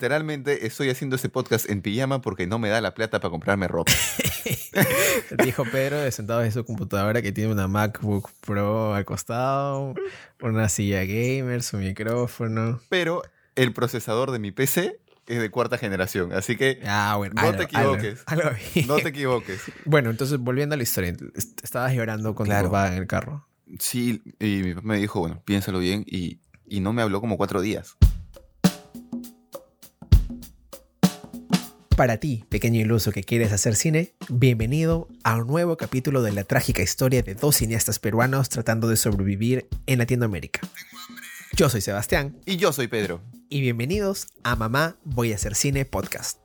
Literalmente estoy haciendo ese podcast en pijama porque no me da la plata para comprarme ropa. Dijo Pedro sentado en su computadora que tiene una MacBook Pro al costado, una silla gamer, su micrófono. Pero el procesador de mi PC es de cuarta generación, así que Ah, bueno. no algo- te equivoques. algo- algo bien. no te equivoques. Bueno, entonces volviendo a la historia, est- estabas llorando con Claro. tu papá en el carro. Sí, y mi papá me dijo, bueno, piénsalo bien y, y no me habló como cuatro días. Para ti, pequeño iluso que quieres hacer cine, bienvenido a un nuevo capítulo de la trágica historia de dos cineastas peruanos tratando de sobrevivir en Latinoamérica. Yo soy Sebastián Y yo soy Pedro. y bienvenidos a Mamá Voy a hacer cine podcast.